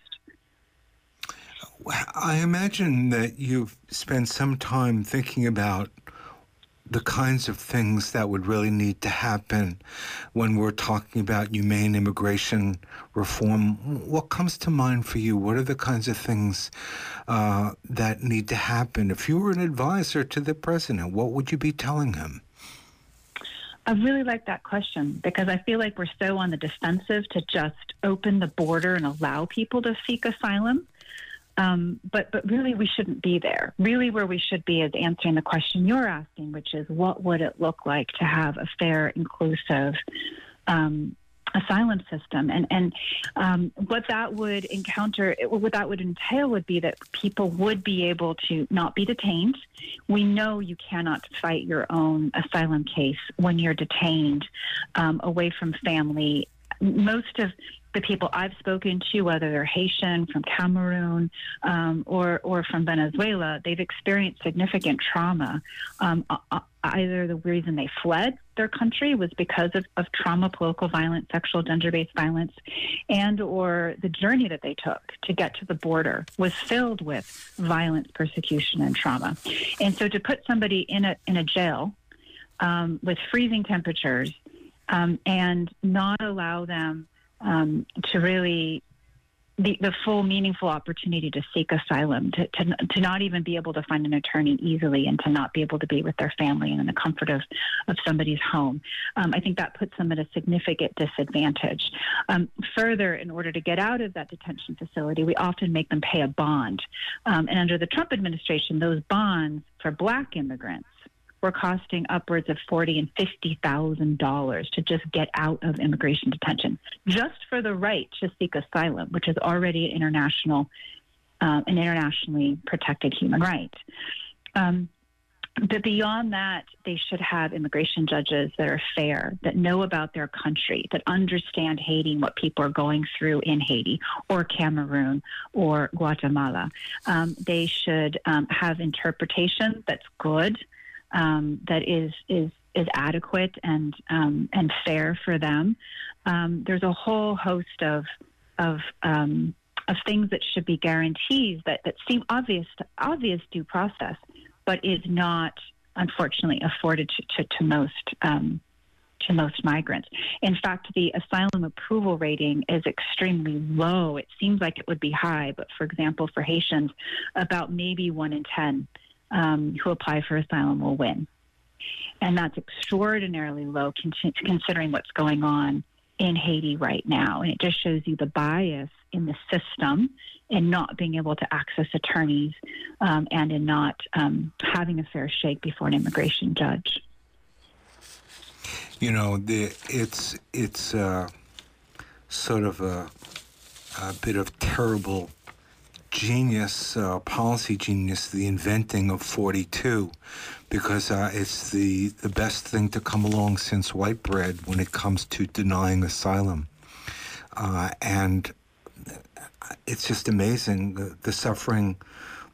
I imagine that you've spent some time thinking about the kinds of things that would really need to happen when we're talking about humane immigration reform. What comes to mind for you? What are the kinds of things uh, that need to happen? If you were an advisor to the president, what would you be telling him? I really like that question because I feel like we're so on the defensive to just open the border and allow people to seek asylum. Um, but but really, we shouldn't be there. Really, where we should be is answering the question you're asking, which is what would it look like to have a fair, inclusive um, asylum system, and and um, what that would encounter, what that would entail would be that people would be able to not be detained. We know you cannot fight your own asylum case when you're detained um, away from family. Most of the people I've spoken to, whether they're Haitian, from Cameroon, um, or or from Venezuela, they've experienced significant trauma. Um, either the reason they fled their country was because of, of trauma, political violence, sexual, gender-based violence, and or the journey that they took to get to the border was filled with violence, persecution, and trauma. And so to put somebody in a in a jail um, with freezing temperatures um, and not allow them um, to really the, the full meaningful opportunity to seek asylum, to, to, to not even be able to find an attorney easily and to not be able to be with their family and in the comfort of, of somebody's home. Um, I think that puts them at a significant disadvantage. Um, further, in order to get out of that detention facility, we often make them pay a bond. Um, and under the Trump administration, those bonds for black immigrants were costing upwards of forty and fifty thousand dollars to just get out of immigration detention, just for the right to seek asylum, which is already an international, uh, an internationally protected human right. Um, but beyond that, they should have immigration judges that are fair, that know about their country, that understand Haiti what people are going through in Haiti or Cameroon or Guatemala. Um, they should um, have interpretation that's good um, that is is is adequate and um, and fair for them. Um, there's a whole host of of um, of things that should be guarantees that, that seem obvious obvious due process, but is not unfortunately afforded to, to, to most um, to most migrants. In fact, the asylum approval rating is extremely low. It seems like it would be high, but for example, for Haitians, about maybe one in ten um, who apply for asylum will win. And that's extraordinarily low considering what's going on in Haiti right now. And it just shows you the bias in the system in not being able to access attorneys um, and in not um, having a fair shake before an immigration judge. you know, the, it's it's uh, sort of a, a, bit of terrible genius, uh, policy genius, the inventing of 42, because uh, it's the, the best thing to come along since white bread when it comes to denying asylum. Uh, and it's just amazing the, the, suffering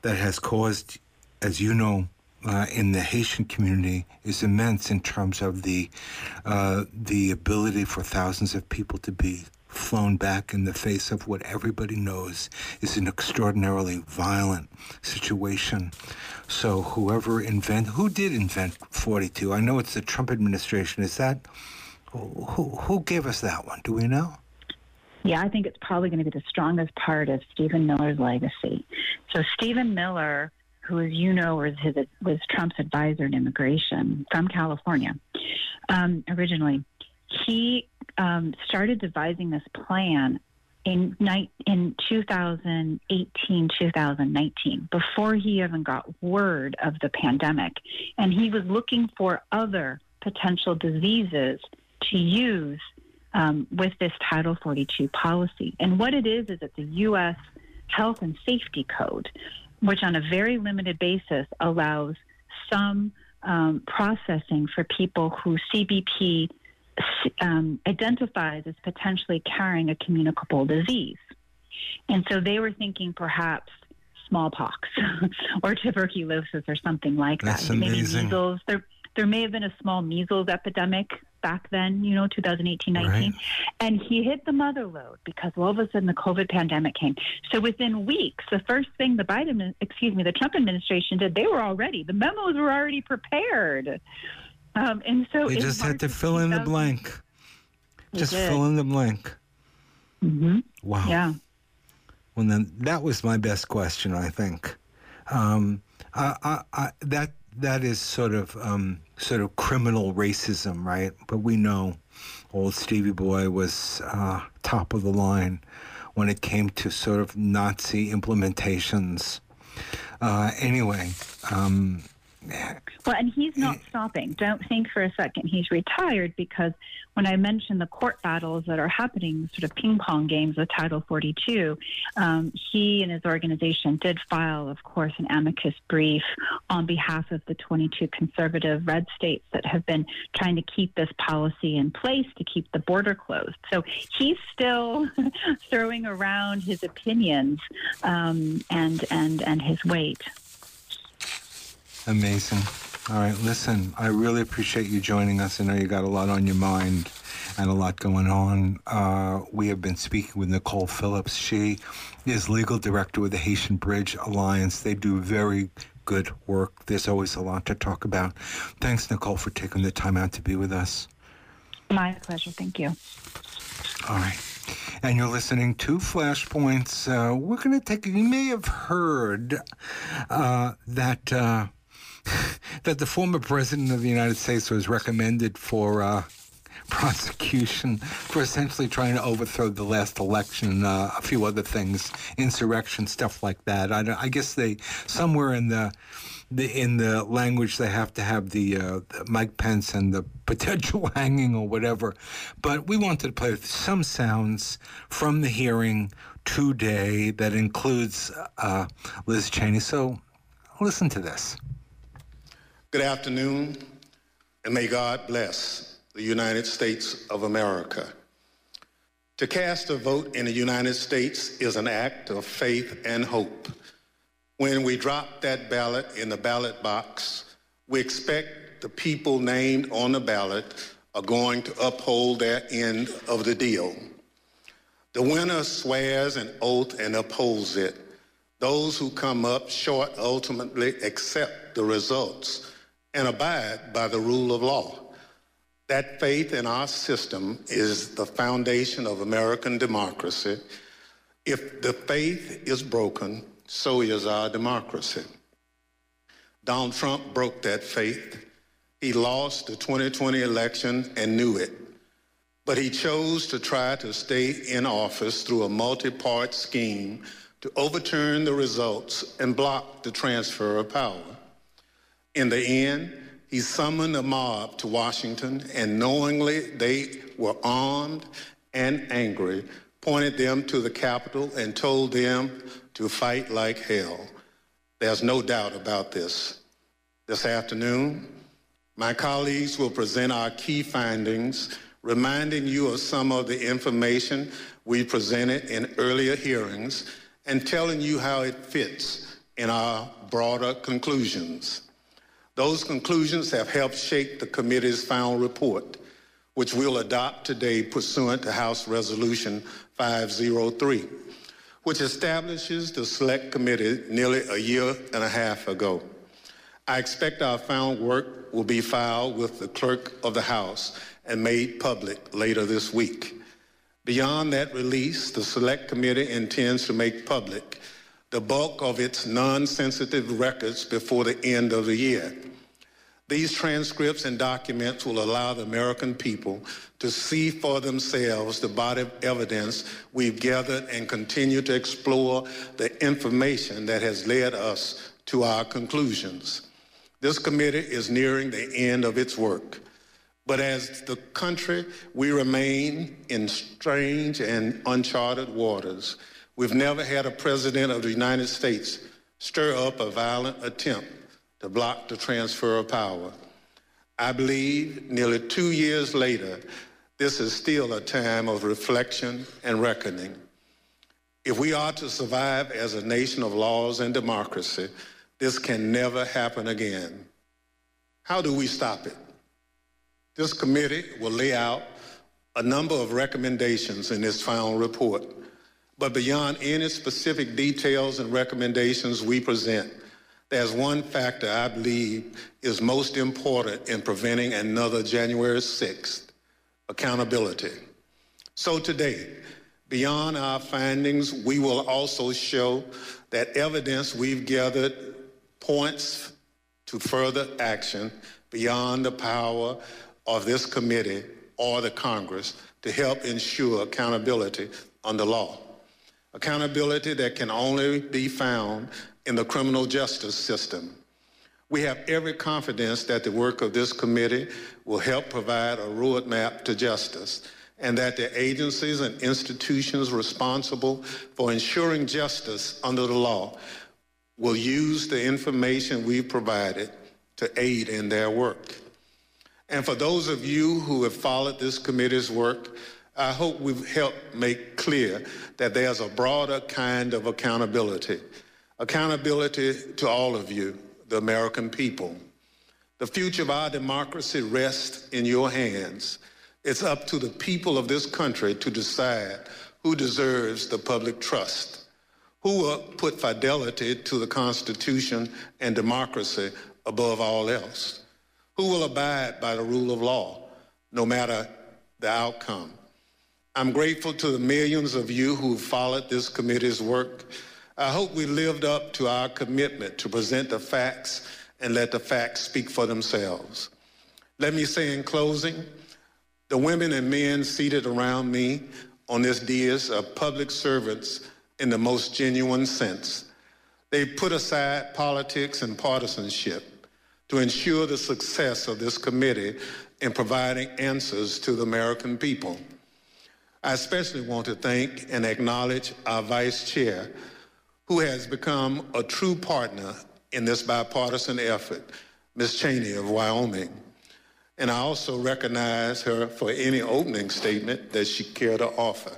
that has caused, as you know, uh, in the Haitian community is immense in terms of the uh, the ability for thousands of people to be flown back in the face of what everybody knows is an extraordinarily violent situation. So whoever invent who did invent 42? I know it's the Trump administration. Is that who who gave us that one? Do we know? Yeah, I think it's probably going to be the strongest part of Stephen Miller's legacy. So Stephen Miller who, as you know, was his was Trump's advisor in immigration from California um, originally. He um, started devising this plan in in 2018 2019 before he even got word of the pandemic. And he was looking for other potential diseases to use um, with this title 42 policy. And what it is is it's a u.s health and safety code which on a very limited basis allows some um, processing for people who CBP um, identifies as potentially carrying a communicable disease. And so they were thinking perhaps smallpox or tuberculosis or something like That's that. Amazing. Maybe measles. There, there may have been a small measles epidemic back then, you know, 2018, 19. Right. And he hit the mother load because all of a sudden the COVID pandemic came. So within weeks, the first thing the Biden, excuse me, the Trump administration did, they were already, the memos were already prepared. Um, and so just had to fill in the blank. Just fill in the blank. Mm-hmm. Wow. Yeah. Well, then that was my best question, I think. Um, I, I, I, that that is sort of um, sort of criminal racism, right? But we know old Stevie Boy was uh, top of the line when it came to sort of Nazi implementations. Uh, anyway, um, well, and he's not stopping. Don't think for a second he's retired because when I mentioned the court battles that are happening, sort of ping pong games with Title 42, um, he and his organization did file, of course, an amicus brief on behalf of the 22 conservative red states that have been trying to keep this policy in place to keep the border closed. So he's still throwing around his opinions um, and and and his weight. Amazing. All right, listen, I really appreciate you joining us. I know you got a lot on your mind and a lot going on. Uh, we have been speaking with Nicole Phillips. She is legal director with the Haitian Bridge Alliance. They do very good work. There's always a lot to talk about. Thanks, Nicole, for taking the time out to be with us. My pleasure. Thank you. All right. And you're listening to Flashpoints. Uh, we're going to take, you may have heard uh, that. That the former president of the United States was recommended for uh, prosecution for essentially trying to overthrow the last election, uh, a few other things, insurrection, stuff like that. I, I, guess they somewhere in the, the in the language they have to have the, uh, the Mike Pence and the potential hanging or whatever. But we wanted to play some sounds from the hearing today that includes uh, Liz Cheney. So listen to this. Good afternoon, and may God bless the United States of America. To cast a vote in the United States is an act of faith and hope. When we drop that ballot in the ballot box, we expect the people named on the ballot are going to uphold their end of the deal. The winner swears an oath and upholds it. Those who come up short ultimately accept the results and abide by the rule of law. That faith in our system is the foundation of American democracy. If the faith is broken, so is our democracy. Donald Trump broke that faith. He lost the 2020 election and knew it. But he chose to try to stay in office through a multi-part scheme to overturn the results and block the transfer of power. In the end, he summoned a mob to Washington and knowingly they were armed and angry, pointed them to the Capitol and told them to fight like hell. There's no doubt about this. This afternoon, my colleagues will present our key findings, reminding you of some of the information we presented in earlier hearings and telling you how it fits in our broader conclusions. Those conclusions have helped shape the committee's final report, which we'll adopt today pursuant to House Resolution 503, which establishes the Select Committee nearly a year and a half ago. I expect our final work will be filed with the Clerk of the House and made public later this week. Beyond that release, the Select Committee intends to make public the bulk of its non-sensitive records before the end of the year. These transcripts and documents will allow the American people to see for themselves the body of evidence we've gathered and continue to explore the information that has led us to our conclusions. This committee is nearing the end of its work. But as the country, we remain in strange and uncharted waters. We've never had a president of the United States stir up a violent attempt to block the transfer of power. I believe nearly two years later, this is still a time of reflection and reckoning. If we are to survive as a nation of laws and democracy, this can never happen again. How do we stop it? This committee will lay out a number of recommendations in its final report. But beyond any specific details and recommendations we present, there's one factor I believe is most important in preventing another January 6th, accountability. So today, beyond our findings, we will also show that evidence we've gathered points to further action beyond the power of this committee or the Congress to help ensure accountability under law. Accountability that can only be found in the criminal justice system. We have every confidence that the work of this committee will help provide a roadmap to justice and that the agencies and institutions responsible for ensuring justice under the law will use the information we've provided to aid in their work. And for those of you who have followed this committee's work, I hope we've helped make clear that there's a broader kind of accountability. Accountability to all of you, the American people. The future of our democracy rests in your hands. It's up to the people of this country to decide who deserves the public trust, who will put fidelity to the Constitution and democracy above all else who will abide by the rule of law, no matter the outcome. I'm grateful to the millions of you who followed this committee's work. I hope we lived up to our commitment to present the facts and let the facts speak for themselves. Let me say in closing, the women and men seated around me on this dais are public servants in the most genuine sense. They put aside politics and partisanship to ensure the success of this committee in providing answers to the American people. I especially want to thank and acknowledge our vice chair, who has become a true partner in this bipartisan effort, Ms. Cheney of Wyoming. And I also recognize her for any opening statement that she care to offer.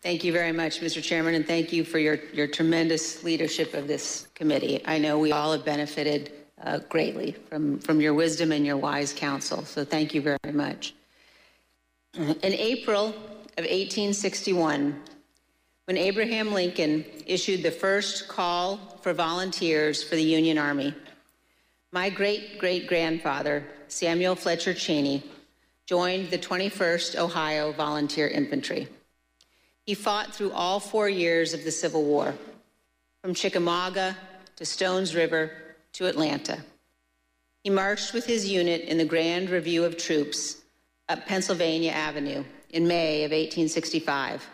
Thank you very much, Mr. Chairman, and thank you for your, your tremendous leadership of this committee. I know we all have benefited uh, greatly from, from your wisdom and your wise counsel, so thank you very much. In April of 1861, when Abraham Lincoln issued the first call for volunteers for the Union Army, my great great grandfather, Samuel Fletcher Cheney, joined the 21st Ohio Volunteer Infantry. He fought through all four years of the Civil War, from Chickamauga to Stones River to Atlanta. He marched with his unit in the Grand Review of Troops up Pennsylvania Avenue in May of 1865,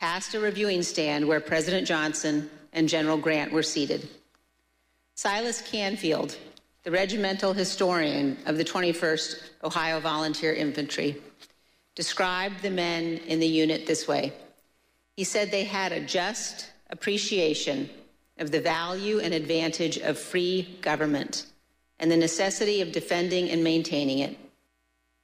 past a reviewing stand where President Johnson and General Grant were seated. Silas Canfield, the regimental historian of the 21st Ohio Volunteer Infantry, described the men in the unit this way. He said they had a just appreciation of the value and advantage of free government and the necessity of defending and maintaining it.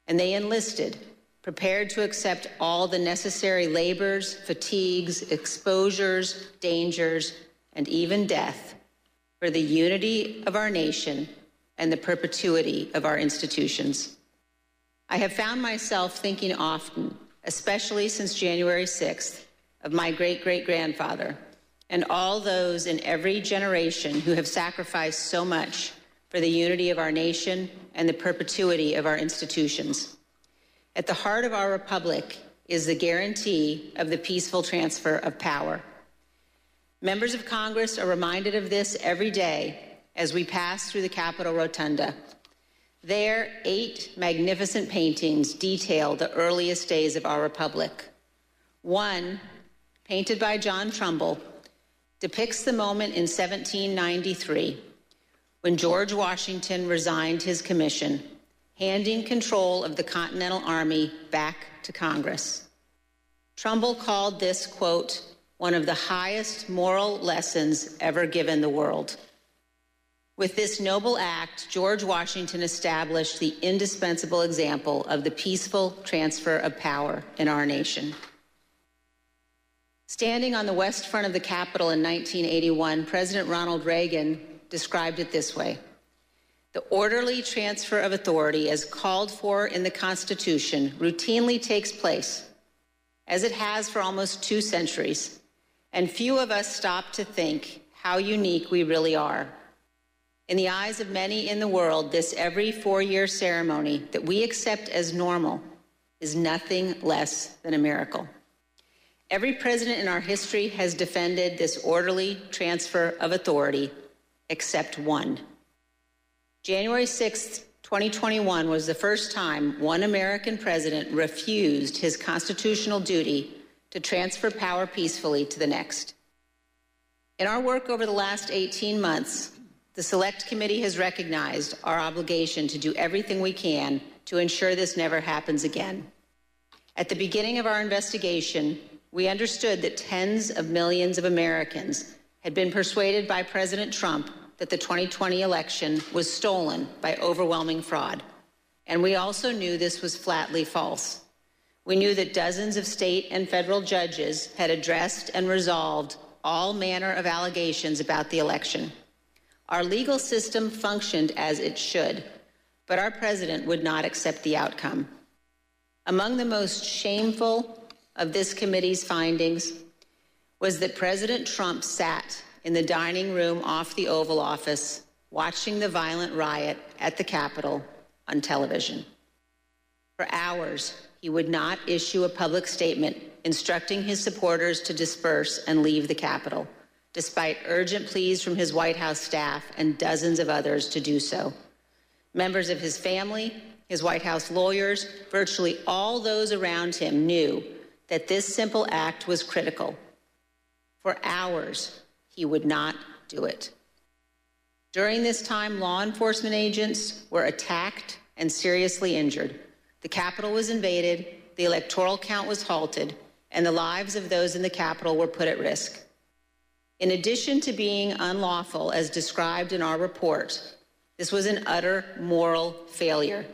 And they enlisted, prepared to accept all the necessary labors, fatigues, exposures, dangers, and even death for the unity of our nation and the perpetuity of our institutions. I have found myself thinking often, especially since January 6th, of my great great grandfather and all those in every generation who have sacrificed so much for the unity of our nation and the perpetuity of our institutions. At the heart of our republic is the guarantee of the peaceful transfer of power. Members of Congress are reminded of this every day as we pass through the Capitol Rotunda. There, eight magnificent paintings detail the earliest days of our republic. One, painted by John Trumbull, depicts the moment in 1793 when George Washington resigned his commission, handing control of the Continental Army back to Congress. Trumbull called this, quote, one of the highest moral lessons ever given the world. With this noble act, George Washington established the indispensable example of the peaceful transfer of power in our nation. Standing on the west front of the Capitol in 1981, President Ronald Reagan described it this way The orderly transfer of authority, as called for in the Constitution, routinely takes place, as it has for almost two centuries, and few of us stop to think how unique we really are. In the eyes of many in the world, this every four year ceremony that we accept as normal is nothing less than a miracle. Every president in our history has defended this orderly transfer of authority, except one. January 6, 2021 was the first time one American president refused his constitutional duty to transfer power peacefully to the next. In our work over the last 18 months, the Select Committee has recognized our obligation to do everything we can to ensure this never happens again. At the beginning of our investigation, we understood that tens of millions of Americans had been persuaded by President Trump that the 2020 election was stolen by overwhelming fraud. And we also knew this was flatly false. We knew that dozens of state and federal judges had addressed and resolved all manner of allegations about the election. Our legal system functioned as it should, but our president would not accept the outcome. Among the most shameful of this committee's findings was that President Trump sat in the dining room off the Oval Office watching the violent riot at the Capitol on television. For hours, he would not issue a public statement instructing his supporters to disperse and leave the Capitol, despite urgent pleas from his White House staff and dozens of others to do so. Members of his family, his White House lawyers, virtually all those around him knew that this simple act was critical. For hours, he would not do it. During this time, law enforcement agents were attacked and seriously injured. The Capitol was invaded, the electoral count was halted, and the lives of those in the Capitol were put at risk. In addition to being unlawful, as described in our report, this was an utter moral failure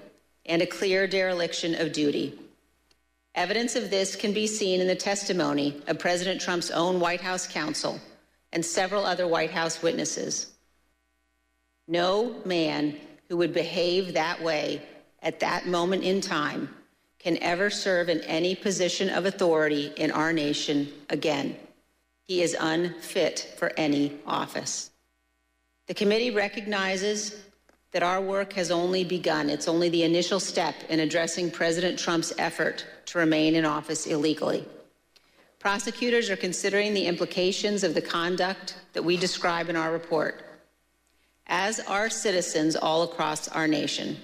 and a clear dereliction of duty. Evidence of this can be seen in the testimony of President Trump's own White House counsel and several other White House witnesses. No man who would behave that way at that moment in time can ever serve in any position of authority in our nation again. He is unfit for any office. The committee recognizes that our work has only begun. It's only the initial step in addressing President Trump's effort to remain in office illegally. Prosecutors are considering the implications of the conduct that we describe in our report, as are citizens all across our nation.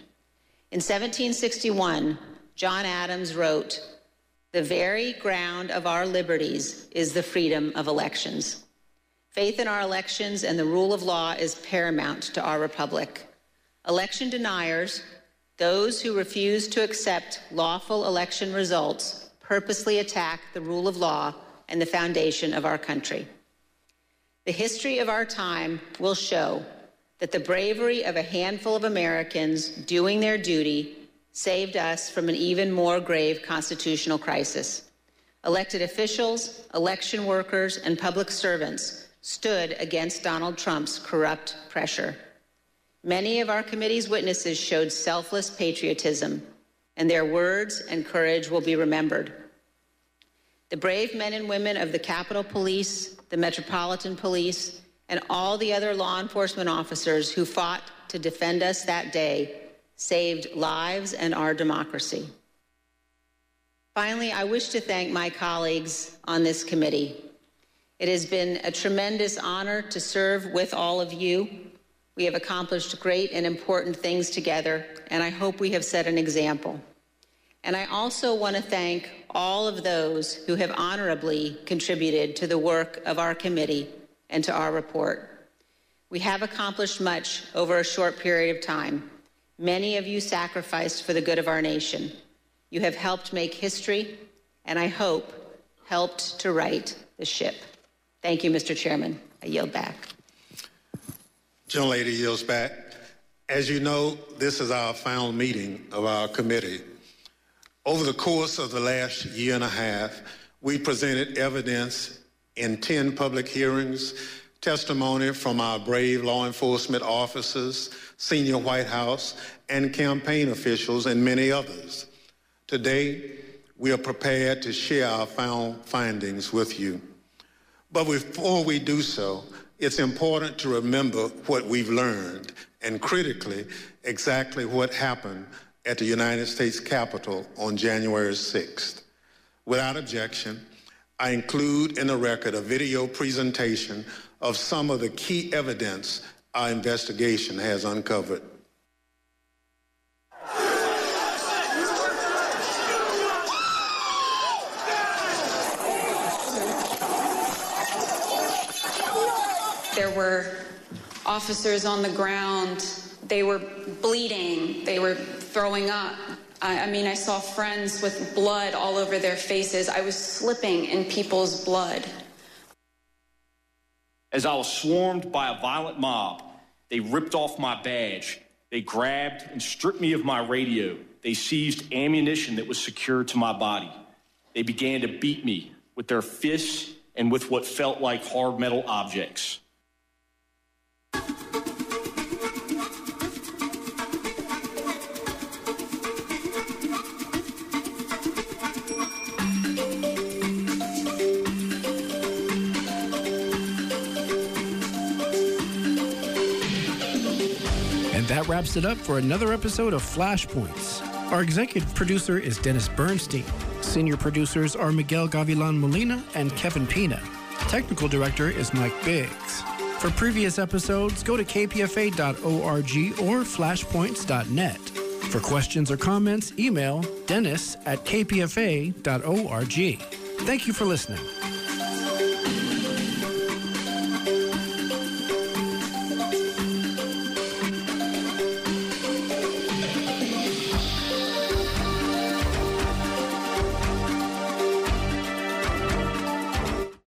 In 1761, John Adams wrote, The very ground of our liberties is the freedom of elections. Faith in our elections and the rule of law is paramount to our republic. Election deniers, those who refuse to accept lawful election results, purposely attack the rule of law and the foundation of our country. The history of our time will show that the bravery of a handful of Americans doing their duty saved us from an even more grave constitutional crisis. Elected officials, election workers, and public servants stood against Donald Trump's corrupt pressure. Many of our committee's witnesses showed selfless patriotism, and their words and courage will be remembered. The brave men and women of the Capitol Police, the Metropolitan Police, and all the other law enforcement officers who fought to defend us that day saved lives and our democracy. Finally, I wish to thank my colleagues on this committee. It has been a tremendous honor to serve with all of you. We have accomplished great and important things together, and I hope we have set an example. And I also want to thank all of those who have honorably contributed to the work of our committee and to our report. We have accomplished much over a short period of time. Many of you sacrificed for the good of our nation. You have helped make history, and I hope helped to right the ship. Thank you, Mr. Chairman. I yield back. Gentlelady yields back. As you know, this is our final meeting of our committee. Over the course of the last year and a half, we presented evidence in 10 public hearings, testimony from our brave law enforcement officers, senior White House, and campaign officials, and many others. Today, we are prepared to share our found findings with you. But before we do so, it's important to remember what we've learned and critically, exactly what happened at the United States Capitol on January 6th. Without objection, I include in the record a video presentation of some of the key evidence our investigation has uncovered. There were officers on the ground. They were bleeding. They were throwing up. I, I mean, I saw friends with blood all over their faces. I was slipping in people's blood. As I was swarmed by a violent mob, they ripped off my badge. They grabbed and stripped me of my radio. They seized ammunition that was secured to my body. They began to beat me with their fists and with what felt like hard metal objects. That wraps it up for another episode of Flashpoints. Our executive producer is Dennis Bernstein. Senior producers are Miguel Gavilan Molina and Kevin Pina. Technical director is Mike Biggs. For previous episodes, go to kpfa.org or flashpoints.net. For questions or comments, email dennis at kpfa.org. Thank you for listening.